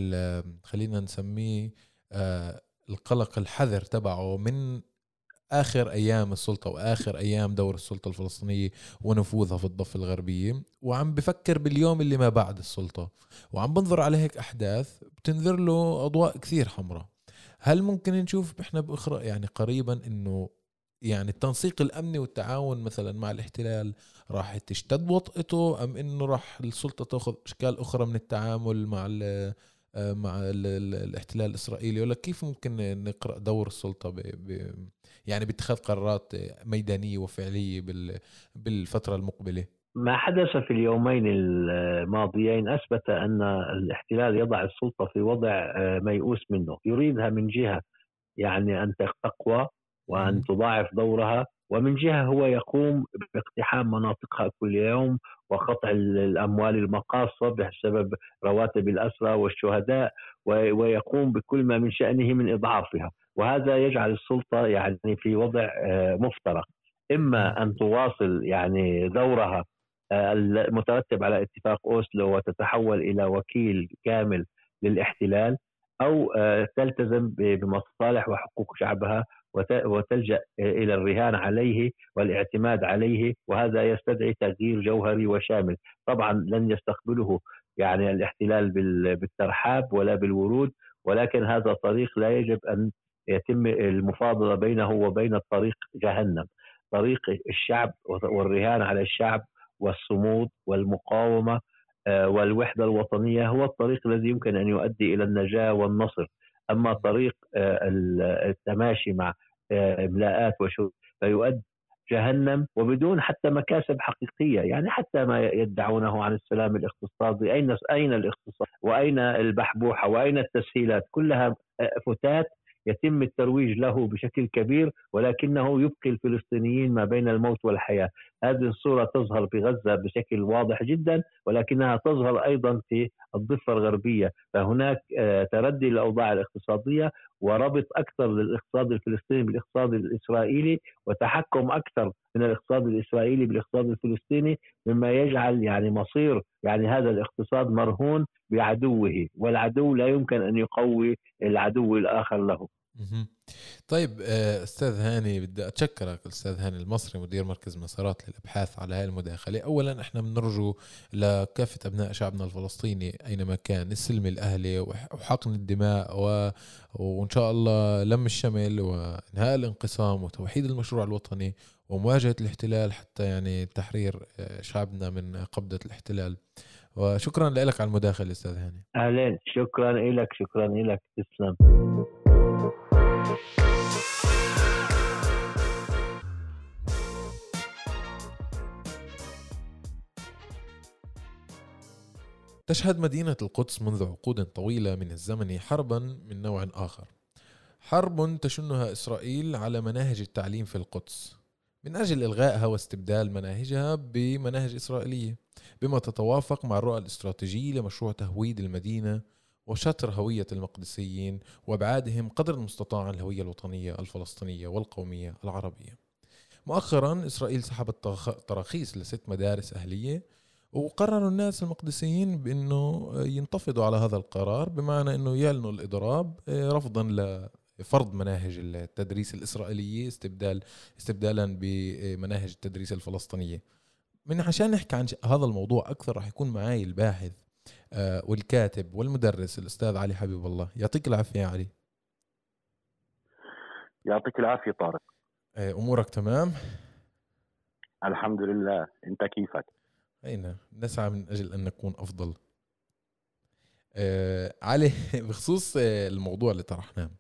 خلينا نسميه آه القلق الحذر تبعه من آخر أيام السلطة وآخر أيام دور السلطة الفلسطينية ونفوذها في الضفة الغربية. وعم بفكر باليوم اللي ما بعد السلطة. وعم بنظر على هيك أحداث بتنذر له أضواء كثير حمراء. هل ممكن نشوف إحنا بأخرى يعني قريبا إنه يعني التنسيق الأمني والتعاون مثلا مع الاحتلال راح تشتد وطئته أم إنه راح السلطة تأخذ أشكال أخرى من التعامل مع ال مع ال الاحتلال الإسرائيلي؟ ولا كيف ممكن نقرأ دور السلطة ب ب يعني باتخاذ قرارات ميدانية وفعلية بالفترة المقبلة؟ ما حدث في اليومين الماضيين أثبت أن الاحتلال يضع السلطة في وضع آه، ميؤوس منه، يريدها من جهة يعني أن تقوى وأن تضاعف دورها ومن جهة هو يقوم باقتحام مناطقها كل يوم وقطع الأموال المقاصة بسبب رواتب الأسرى والشهداء ويقوم بكل ما من شأنه من إضعافها. وهذا يجعل السلطة يعني في وضع آه، مفترق. إما أن تواصل يعني دورها المترتب على اتفاق أوسلو وتتحول إلى وكيل كامل للاحتلال أو آه، تلتزم بمصالح وحقوق شعبها وتلجأ إلى الرهان عليه والاعتماد عليه وهذا يستدعي تغيير جوهري وشامل. طبعا لن يستقبله يعني الاحتلال بالترحاب ولا بالورود ولكن هذا طريق لا يجب أن يتم المفاضلة بينه وبين طريق جهنم. طريق الشعب والرهان على الشعب والصمود والمقاومة آه، والوحدة الوطنية هو الطريق الذي يمكن أن يؤدي إلى النجاة والنصر. أما طريق آه، التماشي مع آه، إملاءات وشو فيؤدي جهنم وبدون حتى مكاسب حقيقية يعني حتى ما يدعونه عن السلام الاقتصادي. أين أين الاقتصاد؟ وأين البحبوحة؟ وأين التسهيلات؟ كلها فتات يتم الترويج له بشكل كبير ولكنه يبقي الفلسطينيين ما بين الموت والحياة، هذه الصورة تظهر في غزة بشكل واضح جدا ولكنها تظهر أيضا في الضفة الغربية. فهناك آه، تردي للأوضاع الاقتصادية وربط أكثر للاقتصاد الفلسطيني بالاقتصاد الإسرائيلي وتحكم أكثر من الاقتصاد الإسرائيلي بالاقتصاد الفلسطيني مما يجعل يعني مصير يعني هذا الاقتصاد مرهون بعدوه والعدو لا يمكن أن يقوي العدو الآخر له. طيب آه، أستاذ هاني بدي أتشكرك أستاذ هاني المصري مدير مركز مسارات للأبحاث على هاي المداخلة. اولا إحنا بنرجو لكافة أبناء شعبنا الفلسطيني أينما كان السلم الأهلي وحقن الدماء و... وإن شاء الله لم الشمل وإنهاء الانقسام وتوحيد المشروع الوطني ومواجهة الاحتلال حتى يعني تحرير آه، شعبنا من قبضة الاحتلال. وشكرا لك على المداخلة أستاذ هاني. أهلا. شكرا لك شكرا لك تسلم. تشهد مدينة القدس منذ عقود طويلة من الزمن حربا من نوع آخر. حرب تشنها إسرائيل على مناهج التعليم في القدس من أجل إلغائها واستبدال مناهجها بمناهج إسرائيلية بما تتوافق مع الرؤى الاستراتيجية لمشروع تهويد المدينة وشطر هوية المقدسيين وابعادهم قدر المستطاع عن الهوية الوطنية الفلسطينية والقومية العربية. مؤخرا إسرائيل سحبت تراخيص لست مدارس أهلية وقرروا الناس المقدسيين بأنه ينتفضوا على هذا القرار بمعنى أنه يعلنوا الإضراب آه، رفضا لفرض مناهج التدريس الإسرائيلية استبدال استبدالا بمناهج التدريس الفلسطينية. من عشان نحكي عن هذا الموضوع أكثر راح يكون معي الباحث آه، والكاتب والمدرس الأستاذ علي حبيب الله. يعطيك العافية يا علي. يعطيك العافية طارق. آه، أمورك تمام؟ الحمد لله. أنت كيفك؟ أين؟ نسعى من أجل أن نكون أفضل. آه علي بخصوص الموضوع اللي طرحناه.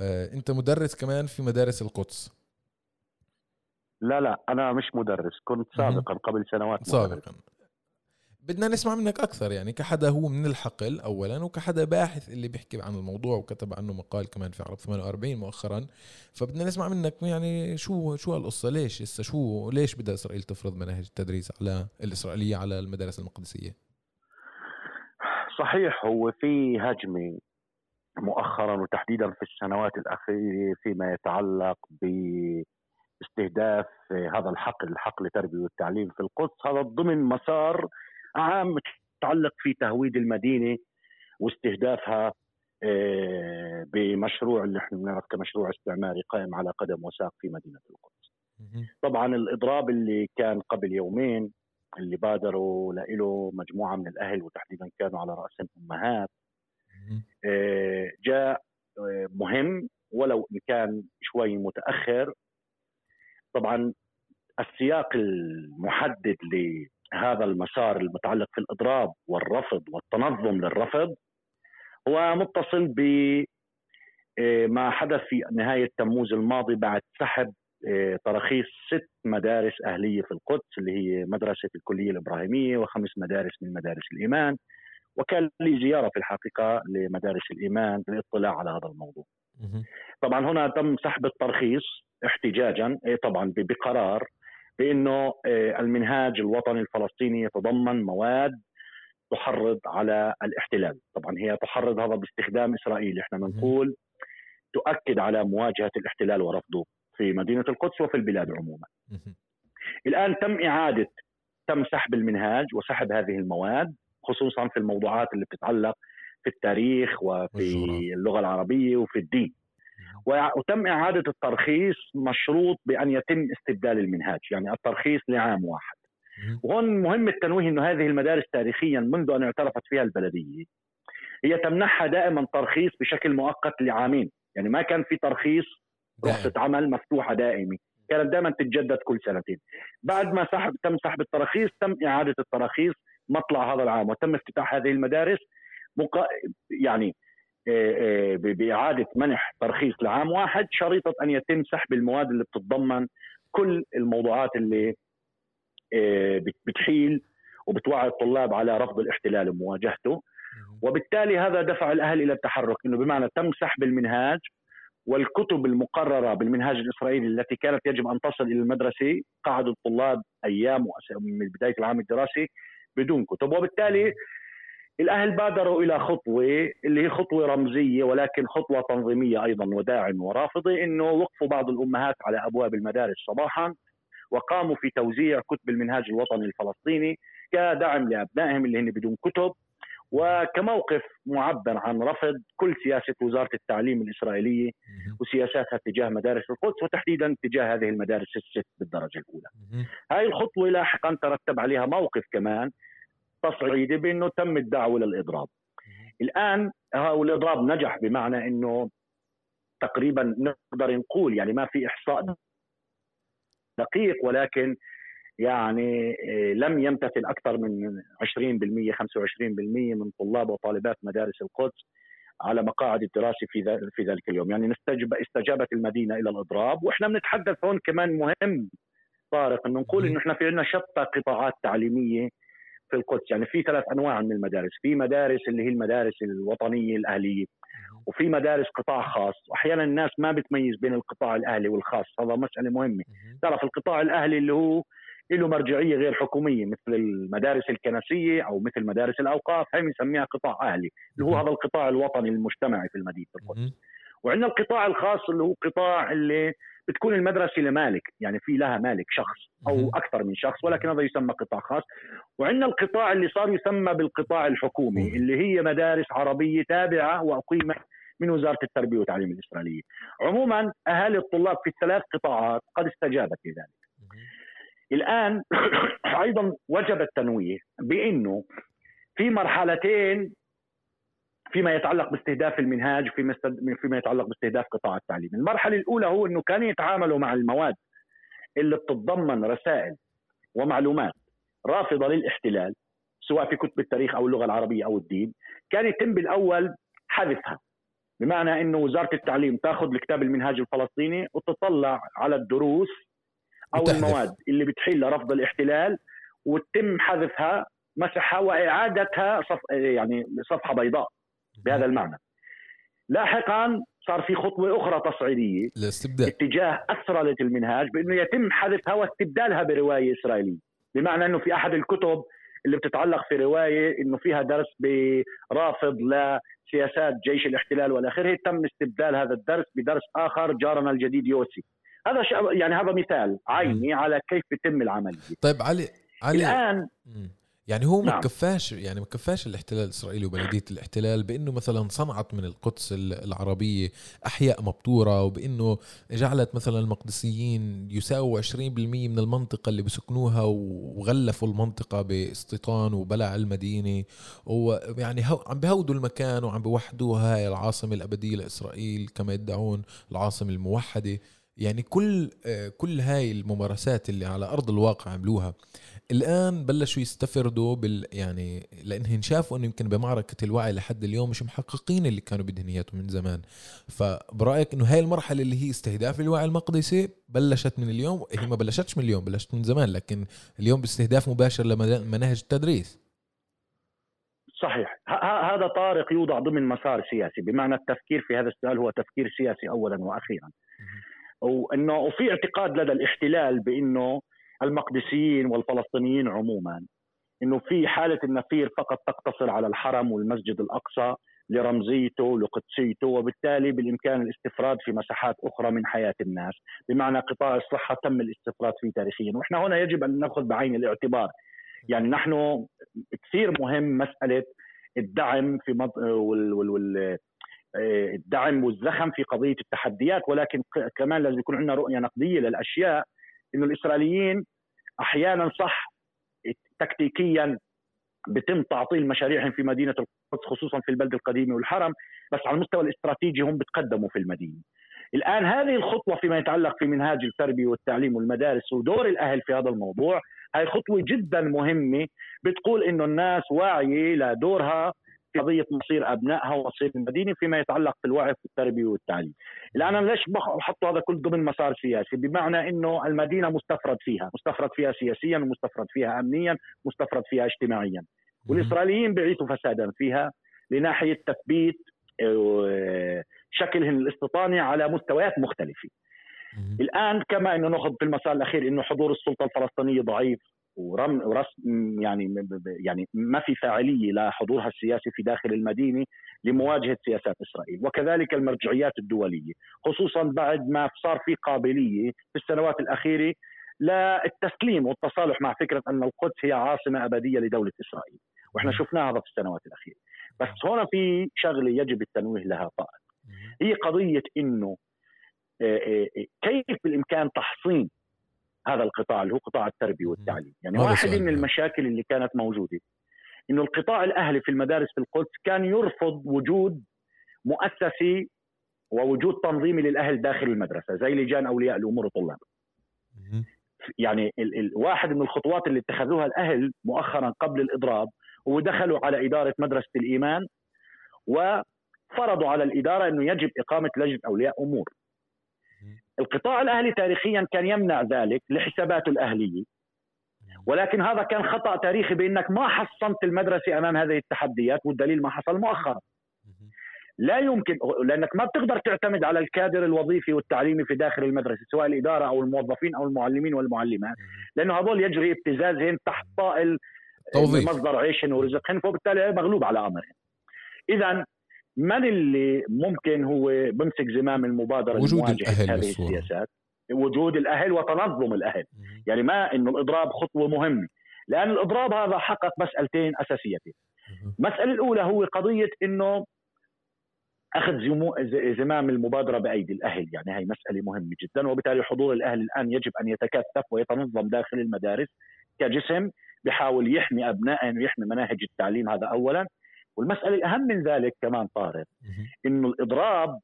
آه أنت مدرس كمان في مدارس القدس. لا لا أنا مش مدرس كنت سابقا قبل سنوات سابقا. بدنا نسمع منك أكثر يعني كحدا هو من الحقل اولا وكحدا باحث اللي بيحكي عن الموضوع وكتب عنه مقال كمان في عرب 48 مؤخرا. فبدنا نسمع منك يعني شو شو هالقصة؟ ليش هسه شو ليش بدها إسرائيل تفرض مناهج التدريس على الإسرائيلية على المدارس المقدسية؟ صحيح هو في هجمه مؤخرا وتحديدا في السنوات الأخيرة فيما يتعلق ب استهداف هذا الحقل الحقل التربيه والتعليم في القدس. هذا ضمن مسار عام متعلق في تهويد المدينة واستهدافها آه، بمشروع اللي إحنا بنعرف كمشروع استعماري قائم على قدم وساق في مدينة القدس. طبعا الإضراب اللي كان قبل يومين اللي بادروا له مجموعة من الأهل وتحديدا كانوا على راسهم امهات آه، جاء آه، مهم ولو إن كان شوي متأخر. طبعا السياق المحدد هذا المسار المتعلق في الإضراب والرفض والتنظم للرفض هو متصل ب آه، ما حدث في نهاية تموز الماضي بعد سحب آه، تراخيص ست مدارس أهلية في القدس اللي هي مدرسة الكلية الإبراهيمية وخمس مدارس من مدارس الإيمان وكان لي زيارة في الحقيقة لمدارس الإيمان للاطلاع على هذا الموضوع. طبعا هنا تم سحب الترخيص احتجاجا إيه، طبعا بقرار بأنه آه، المنهاج الوطني الفلسطيني يتضمن مواد تحرض على الاحتلال. طبعا هي تحرض هذا باستخدام اسرائيل إحنا بنقول تؤكد على مواجهة الاحتلال ورفضه في مدينة القدس وفي البلاد عموما. الآن تم إعادة تم سحب المنهاج وسحب هذه المواد خصوصا في الموضوعات اللي بتتعلق في التاريخ وفي اللغة العربية وفي الدين. وتم إعادة الترخيص مشروط بأن يتم استبدال المنهاج يعني الترخيص لعام واحد. وهون مهم التنويه أنه هذه المدارس تاريخيا منذ أن اعترفت فيها البلدية هي تمنحها دائما ترخيص بشكل مؤقت لعامين. يعني ما كان في ترخيص رخصة عمل مفتوحة دائمة كانت دائما تتجدد كل سنتين. بعد ما سحب تم سحب التراخيص تم إعادة التراخيص مطلع هذا العام وتم افتتاح هذه المدارس مقا... يعني بإعادة منح ترخيص لعام واحد شريطة أن يتم سحب المواد اللي بتتضمن كل الموضوعات اللي آه، بتحيل وبتوعي الطلاب على رفض الاحتلال ومواجهته وبالتالي هذا دفع الأهل إلى التحرك إنه بمعنى تم سحب المنهاج والكتب المقررة بالمنهاج الإسرائيلي التي كانت يجب أن تصل إلى المدرسة قعدوا الطلاب أيام من بداية العام الدراسي بدون كتب. وبالتالي الأهل بادروا إلى خطوة اللي هي خطوة رمزية ولكن خطوة تنظيمية أيضا وداعم ورافضة إنه وقفوا بعض الأمهات على أبواب المدارس صباحا وقاموا في توزيع كتب المنهاج الوطني الفلسطيني كدعم لأبنائهم اللي هن بدون كتب وكموقف معبر عن رفض كل سياسة وزارة التعليم الإسرائيلية وسياساتها تجاه مدارس القدس وتحديدا تجاه هذه المدارس الست بالدرجة الأولى. هاي الخطوة لاحقا ترتب عليها موقف كمان تصعيدي بأنه تم الدعوة للإضراب. الآن الإضراب نجح بمعنى أنه تقريبا نقدر نقول يعني ما في إحصاء دقيق ولكن يعني آه، لم يمتثل أكثر من 20% 25% من طلاب وطالبات مدارس القدس على مقاعد الدراسة في في ذلك اليوم، يعني نستجب استجابت المدينة إلى الإضراب، وإحنا بنتحدث هون كمان مهم طارق إنه نقول إنه إحنا في عندنا شتى قطاعات تعليمية في القدس، يعني في ثلاث أنواع من المدارس، في مدارس اللي هي المدارس الوطنية الأهلية، وفي مدارس قطاع خاص. وأحيانا الناس ما بتميز بين القطاع الأهلي والخاص. هذا مسألة مهمة. تعرف القطاع الأهلي اللي هو له مرجعية غير حكومية مثل المدارس الكنسية أو مثل مدارس الأوقاف. هي بنسميها قطاع أهلي اللي هو هذا القطاع الوطني المجتمعي في المدينة. القدس وعندنا القطاع الخاص اللي هو قطاع اللي بتكون المدرسة لمالك يعني في لها مالك شخص أو أكثر من شخص ولكن هذا يسمى قطاع خاص وعندنا القطاع اللي صار يسمى بالقطاع الحكومي اللي هي مدارس عربية تابعة واقيمت من وزارة التربية والتعليم الإسرائيلية. عموما أهالي الطلاب في الثلاث قطاعات قد استجابت لذلك. الآن أيضا وجب التنويه بإنه في مرحلتين فيما يتعلق باستهداف المنهاج وفيما فيما يتعلق باستهداف قطاع التعليم، المرحلة الأولى هو إنه كانوا يتعاملوا مع المواد اللي بتتضمن رسائل ومعلومات رافضة للاحتلال سواء في كتب التاريخ أو اللغة العربية أو الدين، كان يتم بالأول حذفها بمعنى إنه وزارة التعليم تأخذ الكتاب المنهاج الفلسطيني وتطلع على الدروس أو وتحذف. المواد اللي بتحيل لرفض الاحتلال وتم حذفها مسحها وإعادتها صف يعني صفحة بيضاء. بهذا المعنى. لاحقا صار في خطوة أخرى تصعيدية الاستبدال. اتجاه اسرله المنهاج بأنه يتم حذفها واستبدالها برواية إسرائيلية بمعنى أنه في أحد الكتب اللي بتتعلق في رواية إنه فيها درس برافض لسياسات جيش الاحتلال والى آخره تم استبدال هذا الدرس بدرس آخر جارنا الجديد يوسي هذا يعني هذا مثال عيني على كيف يتم العملية. طيب علي علي الآن يعني هو ما نعم. كفاش يعني ما كفاش الاحتلال الإسرائيلي وبلدية الاحتلال بإنه مثلا صنعت من القدس العربية أحياء مبتورة وبإنه جعلت مثلا المقدسيين يساووا 20% من المنطقة اللي بسكنوها وغلفوا المنطقة باستيطان وبلع المدينة ويعني عم بهودوا المكان وعم بوحدوها هاي العاصمة الأبدية لإسرائيل كما يدعون العاصمة الموحدة يعني كل كل هاي الممارسات اللي على أرض الواقع عملوها الآن بلشوا يستفردوا بال يعني لانهم شافوا إنه يمكن بمعركة الوعي لحد اليوم مش محققين اللي كانوا بدهم اياه من زمان. فبرأيك إنه هاي المرحلة اللي هي استهداف الوعي المقدسي بلشت من اليوم؟ هي ما بلشتش من اليوم بلشت من زمان لكن اليوم باستهداف مباشر لمناهج التدريس. صحيح. هذا طارق يوضع ضمن مسار سياسي بمعنى التفكير في هذا السؤال هو تفكير سياسي اولا وأخيرا. وإنه وفي اعتقاد لدى الاحتلال بإنه المقدسيين والفلسطينيين عموما إنه في حالة النفير فقط تقتصر على الحرم والمسجد الأقصى لرمزيته لقدسيته وبالتالي بالإمكان الاستفراد في مساحات أخرى من حياة الناس، بمعنى قطاع الصحة تم الاستفراد فيه تاريخيا، وإحنا هنا يجب أن نأخذ بعين الاعتبار. يعني نحن كثير مهم مسألة الدعم في مض... وال... وال... وال... الدعم والزخم في قضية التحديات ولكن كمان لازم يكون عندنا رؤية نقدية للأشياء إنه الإسرائيليين أحيانا صح تكتيكيا بتم تعطيل مشاريعهم في مدينة القدس خصوصا في البلد القديمة والحرم بس على المستوى الاستراتيجي هم بتقدموا في المدينة. الآن هذه الخطوة فيما يتعلق في منهاج التربية والتعليم والمدارس ودور الأهل في هذا الموضوع هاي خطوة جدا مهمة بتقول إنه الناس واعية لدورها قضية مصير أبنائها ومصير المدينة فيما يتعلق في الوعي في التربية والتعليم. الآن أنا ليش بحط هذا كله ضمن مسار سياسي؟ بمعنى إنه المدينة مستفرد فيها، مستفرد فيها سياسيا ومستفرد فيها امنيا، مستفرد فيها اجتماعيا. والإسرائيليين بيعيثوا فسادا فيها لناحية تثبيت آه، شكلهم الاستيطاني على مستويات مختلفة الآن كما إنه ناخذ في المسار الأخير إنه حضور السلطة الفلسطينية ضعيف ورم ورسم يعني يعني ما في فاعلية لحضورها السياسي في داخل المدينة لمواجهة سياسات إسرائيل، وكذلك المرجعيات الدولية، خصوصا بعد ما صار في قابلية في السنوات الأخيرة للتسليم والتصالح مع فكرة أن القدس هي عاصمة أبدية لدولة إسرائيل، وإحنا شفنا هذا في السنوات الأخيرة. بس هنا في شغلة يجب التنويه لها طائر. هي قضية إنه آه، آه، آه، كيف بالإمكان تحصين هذا القطاع اللي هو قطاع التربية والتعليم. يعني واحد من المشاكل اللي كانت موجودة إنه القطاع الأهلي في المدارس في القدس كان يرفض وجود مؤسسي ووجود تنظيمي للأهل داخل المدرسة زي لجان أولياء الأمور الطلاب يعني ال ال واحد من الخطوات اللي اتخذوها الأهل مؤخرا قبل الإضراب هو دخلوا على إدارة مدرسة الإيمان وفرضوا على الإدارة إنه يجب إقامة لجنة أولياء أمور. القطاع الأهلي تاريخيا كان يمنع ذلك لحساباته الاهليه ولكن هذا كان خطأ تاريخي بأنك ما حصنت المدرسة أمام هذه التحديات والدليل ما حصل مؤخرا. لا يمكن لأنك ما بتقدر تعتمد على الكادر الوظيفي والتعليمي في داخل المدرسة سواء الإدارة أو الموظفين أو المعلمين والمعلمات. لأنه هذول يجري ابتزازهم تحت طائل توظيف. مصدر عيشهم ورزقهم فبالتالي مغلوب على أمرهم. اذا من اللي ممكن هو بمسك زمام المبادرة وجود الأهل هذه السياسات؟ وجود الأهل وتنظم الأهل. مم. يعني ما إنه الإضراب خطوة مهمة. لأن الإضراب هذا حقق مسألتين أساسيتين. المسألة الأولى هو قضية إنه أخذ زمام المبادرة بأيدي الأهل. يعني هي مسألة مهمة جدا وبالتالي حضور الأهل الآن يجب أن يتكثف ويتنظم داخل المدارس كجسم بحاول يحمي ابنائه ويحمي مناهج التعليم. هذا اولا. والمسألة الأهم من ذلك كمان طارق إنه الإضراب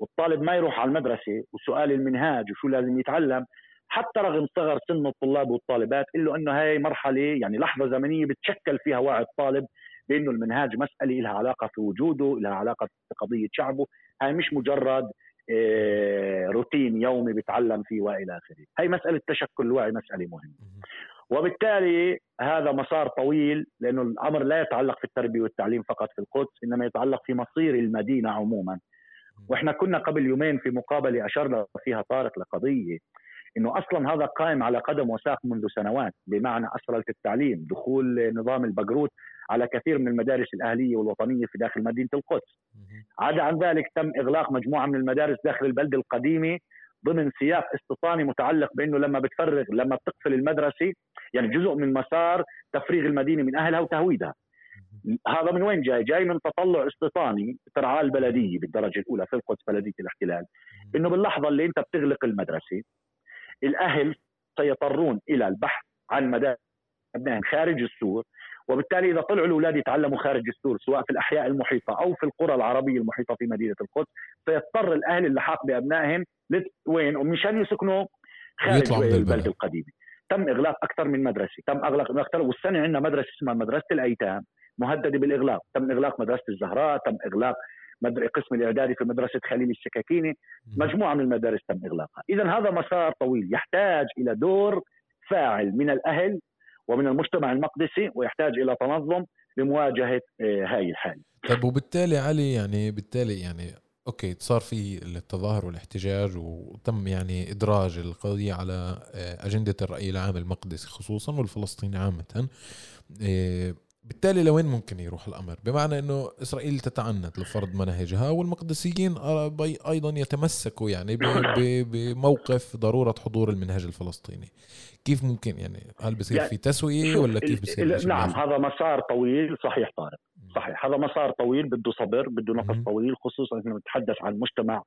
والطالب ما يروح على المدرسة وسؤال المنهاج وشو لازم يتعلم حتى رغم صغر سن الطلاب والطالبات إلا إنه هاي مرحلة يعني لحظة زمنية بتشكل فيها وعي الطالب بإنه المنهاج مسألة لها علاقة في وجوده لها علاقة بقضيه شعبه. هاي مش مجرد آه، روتين يومي بيتعلم فيه وإلى آخره. هاي مسألة تشكل الوعي مسألة مهمة. وبالتالي هذا مسار طويل لأنه الأمر لا يتعلق في التربية والتعليم فقط في القدس إنما يتعلق في مصير المدينة عموما. وإحنا كنا قبل يومين في مقابله أشرنا فيها طارق لقضية إنه أصلا هذا قائم على قدم وساق منذ سنوات بمعنى اسرة التعليم دخول نظام البقروت على كثير من المدارس الأهلية والوطنية في داخل مدينة القدس. عدا عن ذلك تم إغلاق مجموعة من المدارس داخل البلده القديمة ضمن سياق استيطاني متعلق بأنه لما بتفرغ لما بتقفل المدرسة يعني جزء من مسار تفريغ المدينة من أهلها وتهويدها. هذا من وين جاي؟ جاي من تطلع استيطاني ترعاه البلدية بالدرجة الأولى في القدس بلدية الاحتلال. إنه باللحظة اللي أنت بتغلق المدرسة الأهل سيضطرون إلى البحث عن مدارس ابنائهم خارج السور. وبالتالي إذا طلعوا الأولاد يتعلموا خارج السور سواء في الأحياء المحيطة أو في القرى العربية المحيطة في مدينة القدس سيضطر الأهل اللحاق بأبنائهم وين؟ ومشان يسكنوا خارج البلد القديمة. تم إغلاق أكثر من مدرسة تم أغلاق أكثر والسنة عندنا مدرسة اسمها مدرسة الأيتام مهددة بالإغلاق. تم إغلاق مدرسة الزهراء تم إغلاق قسم الإعدادي في مدرسة خليل السكاكيني مجموعة من المدارس تم إغلاقها. اذا هذا مسار طويل يحتاج إلى دور فاعل من الأهل ومن المجتمع المقدسي ويحتاج إلى تنظم لمواجهة آه، هاي الحالة. طيب وبالتالي علي يعني بالتالي يعني أوكي صار في التظاهر والاحتجاج وتم يعني إدراج القضية على آه، أجندة الرأي العام المقدسي خصوصا والفلسطيني عامه. آه، بالتالي لوين ممكن يروح الأمر؟ بمعنى إنه إسرائيل تتعنت لفرض مناهجها والمقدسيين أيضا يتمسكوا يعني بموقف ضرورة حضور المنهج الفلسطيني. كيف ممكن يعني؟ هل بصير يعني في تسوية ولا كيف بصير نعم هذا مسار طويل صحيح طارق صحيح. هذا مسار طويل بده صبر بده نفس طويل خصوصا إنه نتحدث عن مجتمع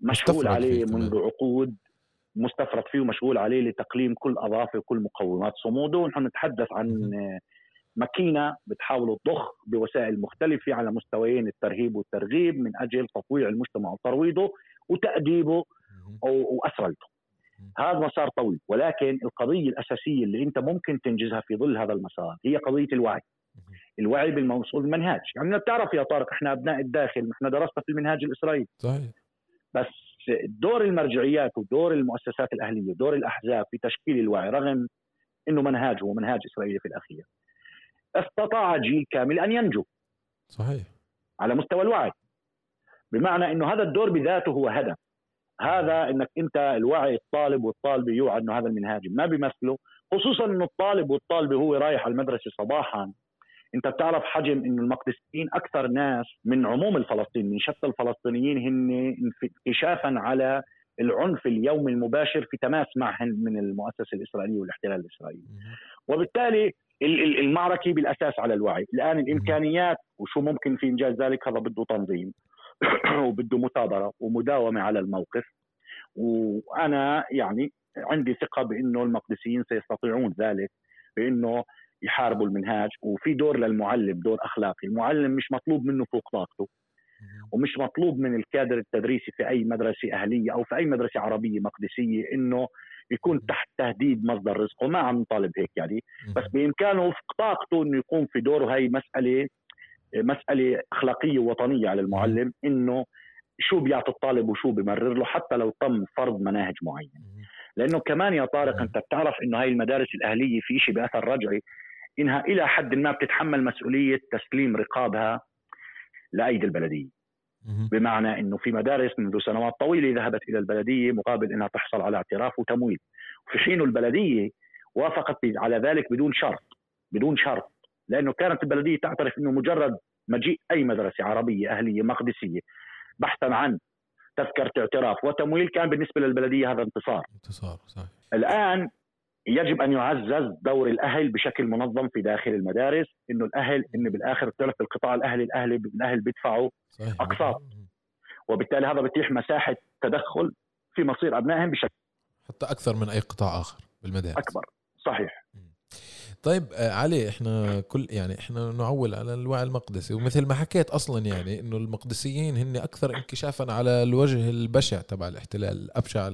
مشغول عليه منذ عقود مستفرد فيه ومشغول عليه لتقليم كل اضافه وكل مقومات صموده. ونحن نتحدث عن ماكينة بتحاول تضخ بوسائل مختلفة على مستويين الترهيب والترغيب من أجل تطويع المجتمع وترويضه وتأديبه واسرلته. هذا مسار طويل ولكن القضية الأساسية اللي أنت ممكن تنجزها في ظل هذا المسار هي قضية الوعي. الوعي بالموصول المنهاج، يعني بتعرف يا طارق إحنا أبناء الداخل إحنا درسنا في المنهاج الإسرائيلي. صحيح. بس دور المرجعيات ودور المؤسسات الأهلية ودور الأحزاب في تشكيل الوعي رغم إنه منهاج هو منهاج إسرائيلي في الأخير استطاع جيل كامل أن ينجو صحيح. على مستوى الوعي. بمعنى إنه هذا الدور بذاته هو هدف. هذا إنك أنت الوعي الطالب والطالبه يوعى إنه هذا المنهاج ما بيمثله. خصوصا إنه الطالب والطالبه هو رايح على المدرسة صباحا. أنت بتعرف حجم إنه المقدسيين أكثر ناس من عموم الفلسطينيين من شتى الفلسطينيين هن انكشافا على العنف اليومي المباشر في تماس معهن من المؤسسة الإسرائيلية والاحتلال الإسرائيلي. وبالتالي المعركة بالأساس على الوعي. الآن الإمكانيات وشو ممكن في إنجاز ذلك هذا بده تنظيم وبده مثابره ومداومة على الموقف. وأنا يعني عندي ثقة بإنه المقدسيين سيستطيعون ذلك بإنه يحاربوا المنهاج. وفي دور للمعلم دور أخلاقي. المعلم مش مطلوب منه فوق طاقته. ومش مطلوب من الكادر التدريسي في أي مدرسة أهلية أو في أي مدرسة عربية مقدسية إنه يكون تحت تهديد مصدر رزقه ما عم نطالب هيك يعني. بس بإمكانه وفق طاقته إنه يقوم في دوره هي مسألة مسألة أخلاقية وطنيه على المعلم إنه شو بيعطي الطالب وشو بمرر له حتى لو تم فرض مناهج معينة. لأنه كمان يا طارق أنت بتعرف إنه هاي المدارس الأهلية في شيء بأثر رجعي إنها إلى حد ما بتتحمل مسؤولية تسليم رقابها لأيدي البلدية. بمعنى إنه في مدارس منذ سنوات طويلة ذهبت إلى البلدية مقابل إنها تحصل على اعتراف وتمويل. في حين البلدية وافقت على ذلك بدون شرط بدون شرط لأنه كانت البلدية تعترف إنه مجرد مجيء أي مدرسة عربية أهلية مقدسية بحثا عن تذكرة اعتراف وتمويل كان بالنسبة للبلدية هذا انتصار. انتصار صحيح. الآن يجب أن يعزز دور الأهل بشكل منظم في داخل المدارس إنه الأهل إنه بالآخر بتعرف القطاع الاهلي الاهلي الأهل بيدفعوا اقساط وبالتالي هذا بتيح مساحة تدخل في مصير أبنائهم بشكل حتى أكثر من أي قطاع آخر بالمدارس. أكبر. صحيح. طيب آه، علي إحنا كل يعني إحنا نعول على الوعي المقدسي. ومثل ما حكيت أصلا يعني إنه المقدسيين هن أكثر انكشافا على الوجه البشع تبع الاحتلال أبشع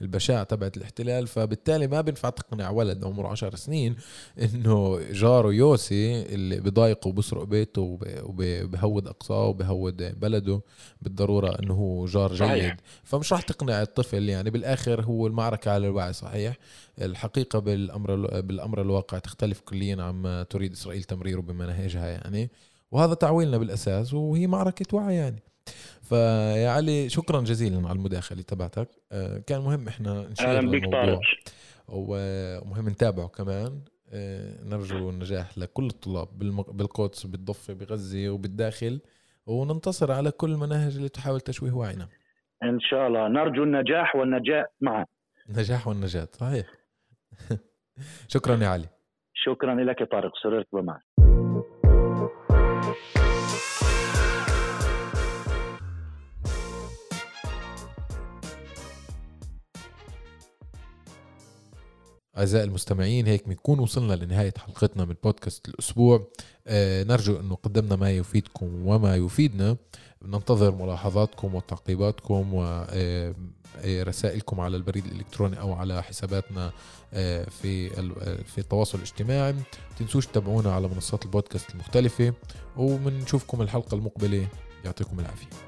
البشاعة تبعت الاحتلال. فبالتالي ما بينفع تقنع ولد عمره عشر سنين إنه جاره يوسي اللي بضايقه وبسرق بيته وبهود أقصاه وبهود بلده بالضرورة إنه هو جار جيد. فمش راح تقنع الطفل يعني بالآخر هو المعركة على الوعي صحيح؟ الحقيقة بالأمر بالأمر الواقع تختلف كليا عما تريد إسرائيل تمريره بمناهجها يعني. وهذا تعويلنا بالأساس وهي معركة وعي يعني. فيا علي شكرا جزيلا على المداخلة تبعتك. آه، كان مهم إحنا نشير الموضوع ومهم نتابعه كمان. آه، نرجو النجاح لكل الطلاب بالقدس بالضفة بغزة وبالداخل. وننتصر على كل المناهج اللي تحاول تشويه وعينا. إن شاء الله. نرجو النجاح والنجاة معا. النجاح والنجاة صحيح. شكرا يا علي. شكرا لك يا طارق سررت بمعك أعزائي المستمعين هيك بنكون وصلنا لنهاية حلقتنا من بودكاست الأسبوع. آه نرجو أنه قدمنا ما يفيدكم وما يفيدنا. ننتظر ملاحظاتكم وتعقيباتكم ورسائلكم على البريد الإلكتروني أو على حساباتنا آه، في في التواصل الاجتماعي. تنسوش تتابعونا على منصات البودكاست المختلفة وبنشوفكم الحلقة المقبلة. يعطيكم العافية.